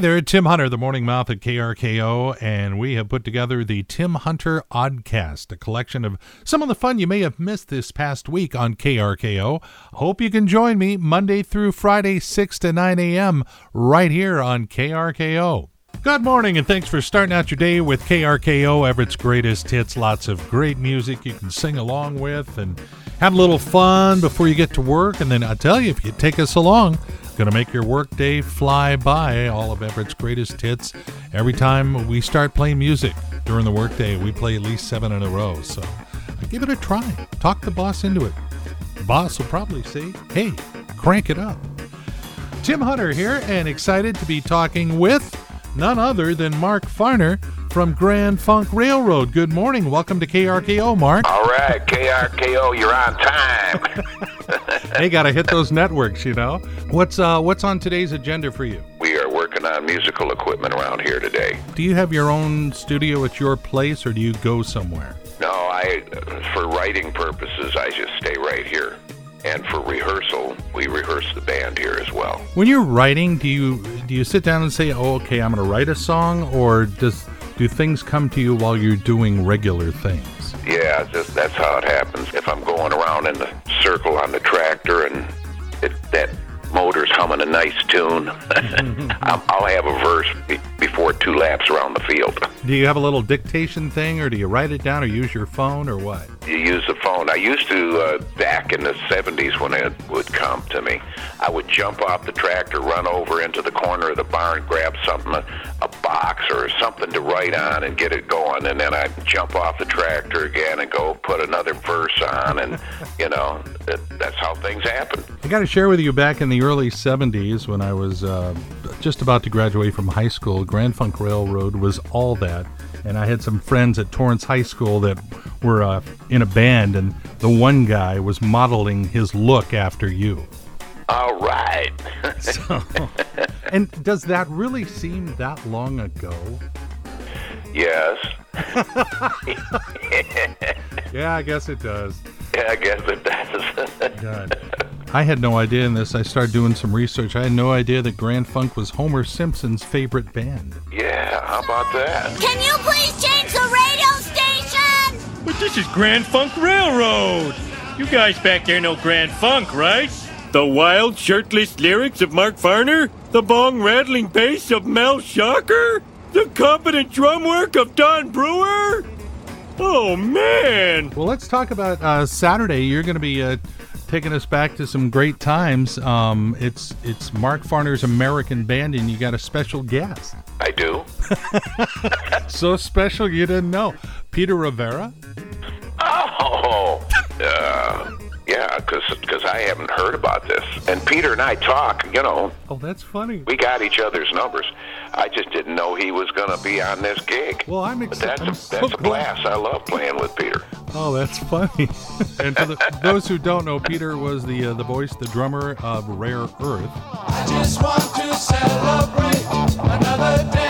there, Tim Hunter, the morning mouth at KRKO, and we have put together the Tim Hunter Oddcast, a collection of some of the fun you may have missed this past week on KRKO. Hope you can join me Monday through Friday, 6 to 9 a.m., right here on KRKO. Good morning, and thanks for starting out your day with KRKO, Everett's greatest hits. Lots of great music you can sing along with and have a little fun before you get to work. And then I tell you, if you take us along, going to make your workday fly by. All of Everett's greatest hits. Every time we start playing music during the workday, we play at least seven in a row. So give it a try. Talk the boss into it. The boss will probably say, hey, crank it up. Tim Hunter here, and excited to be talking with none other than Mark Farner from Grand Funk Railroad. Good morning. Welcome to KRKO, Mark. All right, KRKO, you're on time. hey, got to hit those networks, you know. What's uh what's on today's agenda for you? We are working on musical equipment around here today. Do you have your own studio at your place or do you go somewhere? No, I for writing purposes, I just stay right here. And for rehearsal, we rehearse the band here as well. When you're writing, do you do you sit down and say, "Oh, okay, I'm going to write a song," or does do things come to you while you're doing regular things? Yeah, just that's how it happens. If I'm going around in the circle on the tractor and it, that motor's humming a nice tune, I'll have a verse before two laps around the field. Do you have a little dictation thing, or do you write it down, or use your phone, or what? You use the phone. I used to uh, back in the '70s when it would come to me. I would jump off the tractor, run over into the corner of the barn, grab something, a, a box or something to write on, and get it going. And then I'd jump off the tractor again and go put another verse on, and you know that, that's how things happen. I got to share with you back in the early '70s when I was uh, just about to graduate from high school. Grand Funk Railroad was all that. And I had some friends at Torrance High School that were uh, in a band, and the one guy was modeling his look after you. All right. so, and does that really seem that long ago? Yes. yeah, I guess it does. Yeah, I guess it does. God. I had no idea in this. I started doing some research. I had no idea that Grand Funk was Homer Simpson's favorite band. Yeah, how about that? Can you please change the radio station? But this is Grand Funk Railroad. You guys back there know Grand Funk, right? The wild, shirtless lyrics of Mark Farner? The bong rattling bass of Mel Schacher? The competent drum work of Don Brewer? Oh, man! Well, let's talk about uh, Saturday. You're going to be uh, taking us back to some great times. Um, it's it's Mark Farner's American Band, and you got a special guest. I do. so special you didn't know, Peter Rivera. Oh, uh, yeah, because I haven't heard about this. And Peter and I talk, you know. Oh, that's funny. We got each other's numbers. I just didn't know he was going to be on this gig. Well, I'm excited. That's, a, that's a blast. I love playing with Peter. Oh, that's funny. and for the, those who don't know, Peter was the uh, the voice, the drummer of Rare Earth. I just want to celebrate another day of living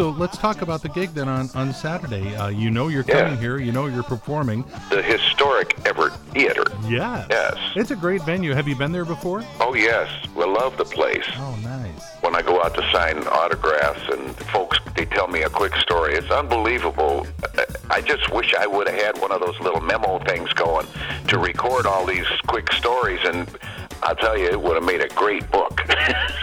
so let's talk about the gig then on, on Saturday. Uh, you know you're coming yeah. here. You know you're performing. The historic Everett Theater. Yes. Yes. It's a great venue. Have you been there before? Oh, yes. We love the place. Oh, nice. When I go out to sign autographs and folks, they tell me a quick story. It's unbelievable. I just wish I would have had one of those little memo things going to record all these quick stories. And I'll tell you, it would have made a great book.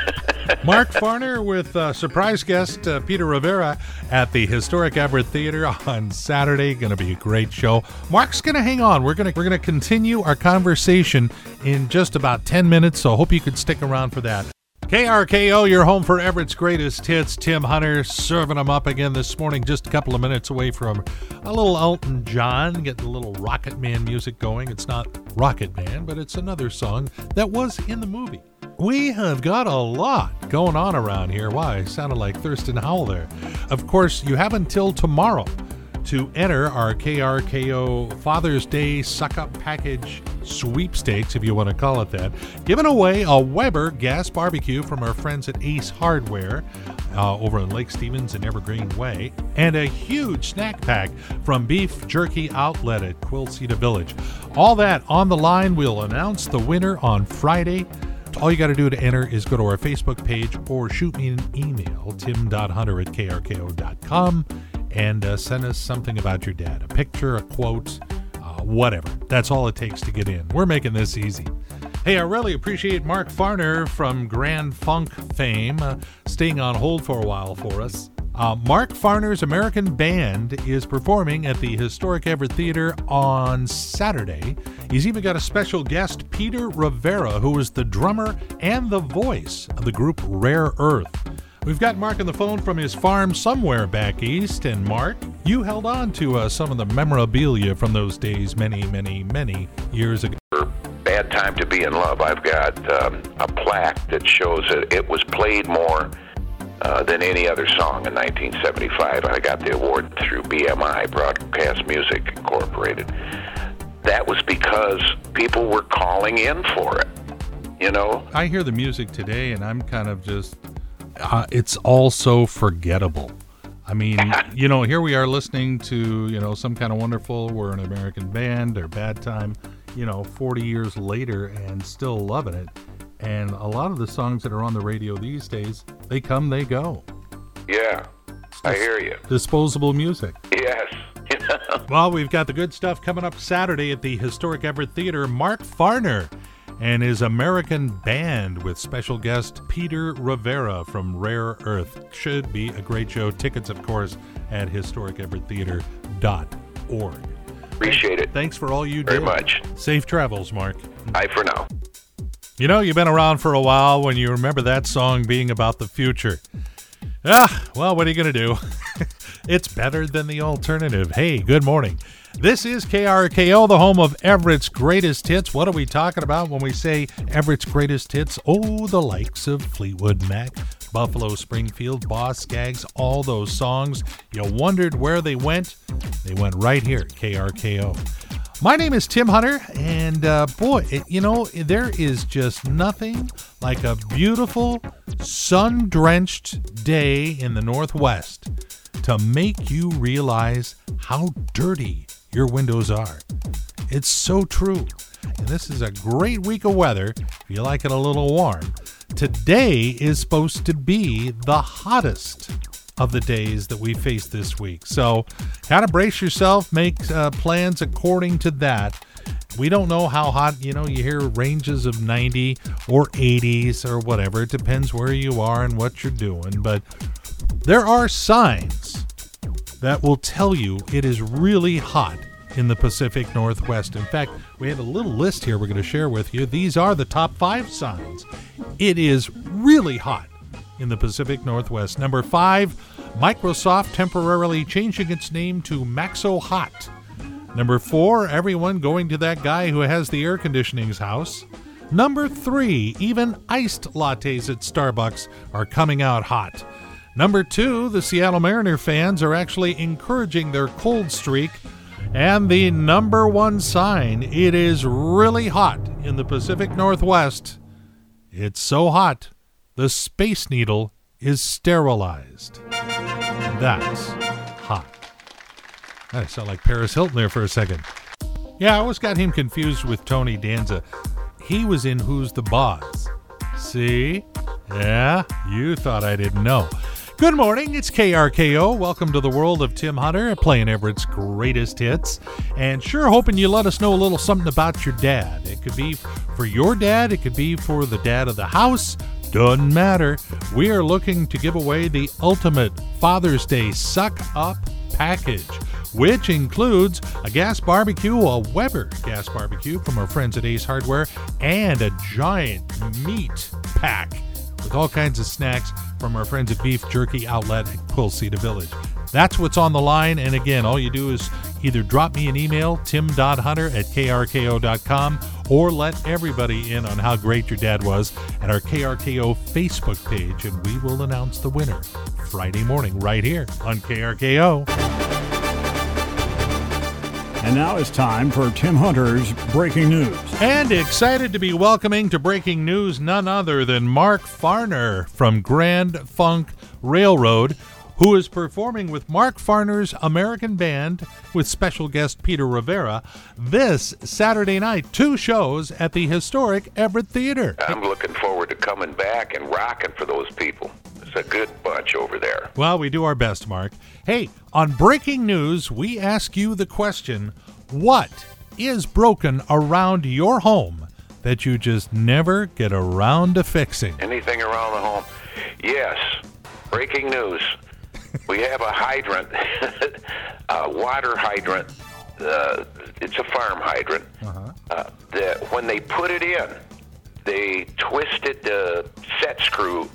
Mark Farner with uh, surprise guest uh, Peter Rivera at the historic Everett Theater on Saturday. Going to be a great show. Mark's going to hang on. We're going to we're going to continue our conversation in just about 10 minutes, so hope you could stick around for that. KRKO, your home for Everett's greatest hits. Tim Hunter serving them up again this morning, just a couple of minutes away from a little Elton John, getting a little Rocket Man music going. It's not Rocket Man, but it's another song that was in the movie. We have got a lot going on around here. Why? I sounded like Thurston Howell there. Of course, you have until tomorrow to enter our KRKO Father's Day Suck Up Package sweepstakes, if you want to call it that, giving away a Weber gas barbecue from our friends at Ace Hardware uh, over in Lake Stevens and Evergreen Way, and a huge snack pack from Beef Jerky Outlet at Quilceda Village. All that on the line. We'll announce the winner on Friday. All you got to do to enter is go to our Facebook page or shoot me an email, tim.hunter at krko.com, and uh, send us something about your dad a picture, a quote, uh, whatever. That's all it takes to get in. We're making this easy. Hey, I really appreciate Mark Farner from Grand Funk fame uh, staying on hold for a while for us. Uh, Mark Farner's American Band is performing at the historic Everett Theater on Saturday. He's even got a special guest, Peter Rivera, who is the drummer and the voice of the group Rare Earth. We've got Mark on the phone from his farm somewhere back east. And Mark, you held on to uh, some of the memorabilia from those days many, many, many years ago. Bad Time to Be in Love. I've got um, a plaque that shows that it was played more uh, than any other song in 1975. I got the award through BMI, Broadcast Music Incorporated. That was because people were calling in for it. You know, I hear the music today, and I'm kind of just. Uh, it's all so forgettable. I mean, you know, here we are listening to, you know, some kind of wonderful, we're an American band or bad time, you know, 40 years later and still loving it. And a lot of the songs that are on the radio these days, they come, they go. yeah, I hear you. Disposable music. Yes. Well, we've got the good stuff coming up Saturday at the historic Everett Theater. Mark Farner and his American band with special guest Peter Rivera from Rare Earth. Should be a great show. Tickets, of course, at historiceveretttheater.org. Appreciate it Thanks for all you do. very much. Safe travels, Mark. Bye for now. You know, you've been around for a while when you remember that song being about the future. Ah, well, what are you going to do? it's better than the alternative. Hey, good morning. This is KRKO, the home of Everett's greatest hits. What are we talking about when we say Everett's greatest hits? Oh, the likes of Fleetwood Mac, Buffalo Springfield, Boz Scaggs, all those songs. You wondered where they went? They went right here KRKO. My name is Tim Hunter, and uh, boy, it, you know, there is just nothing like a beautiful, sun drenched day in the Northwest to make you realize how dirty your windows are. It's so true. And this is a great week of weather if you like it a little warm. Today is supposed to be the hottest of the days that we face this week. So, kind of brace yourself, make uh, plans according to that. We don't know how hot, you know, you hear ranges of 90 or 80s or whatever. It depends where you are and what you're doing. But there are signs that will tell you it is really hot in the Pacific Northwest. In fact, we have a little list here we're going to share with you. These are the top five signs. It is really hot in the Pacific Northwest. Number five, Microsoft temporarily changing its name to Maxo Hot. Number four, everyone going to that guy who has the air conditioning's house. Number three, even iced lattes at Starbucks are coming out hot. Number two, the Seattle Mariner fans are actually encouraging their cold streak. And the number one sign, it is really hot in the Pacific Northwest. It's so hot, the Space Needle is sterilized. That's hot. I sound like Paris Hilton there for a second. Yeah, I always got him confused with Tony Danza. He was in Who's the Boss. See? Yeah, you thought I didn't know. Good morning, it's KRKO. Welcome to the world of Tim Hunter, playing Everett's greatest hits. And sure hoping you let us know a little something about your dad. It could be for your dad, it could be for the dad of the house. Doesn't matter. We are looking to give away the ultimate Father's Day suck up package, which includes a gas barbecue, a Weber gas barbecue from our friends at Ace Hardware, and a giant meat pack with all kinds of snacks from our friends at Beef Jerky Outlet at Quilceda Village. That's what's on the line. And again, all you do is either drop me an email, tim.hunter at krko.com, or let everybody in on how great your dad was at our KRKO Facebook page, and we will announce the winner Friday morning right here on KRKO. And now it's time for Tim Hunter's Breaking News. And excited to be welcoming to breaking news none other than Mark Farner from Grand Funk Railroad. who is performing with Mark Farner's American Band with special guest Peter Rivera this Saturday night. Two shows at the historic Everett Theater. I'm looking forward to coming back and rocking for those people. It's a good bunch over there. Well, we do our best, Mark. Hey, on breaking news, we ask you the question what is broken around your home that you just never get around to fixing? Anything around the home? Yes. Breaking news. we have a hydrant, a water hydrant. Uh, it's a farm hydrant. Uh, that when they put it in, they twisted the set screw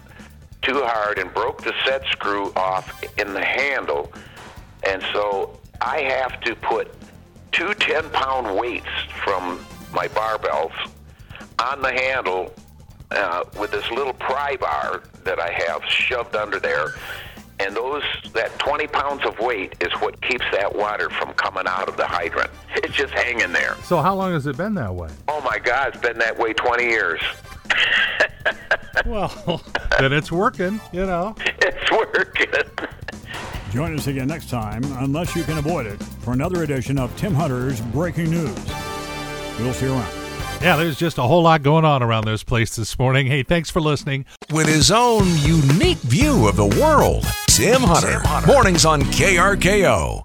too hard and broke the set screw off in the handle. And so I have to put two 10 pound weights from my barbells on the handle uh, with this little pry bar that I have shoved under there. And those that 20 pounds of weight is what keeps that water from coming out of the hydrant. It's just hanging there. So, how long has it been that way? Oh my God, it's been that way 20 years. Well, then it's working, you know. It's working. Join us again next time, unless you can avoid it, for another edition of Tim Hunter's Breaking News. We'll see you around. Yeah, there's just a whole lot going on around this place this morning. Hey, thanks for listening. With his own unique view of the world, Tim Hunter. Mornings on KRKO.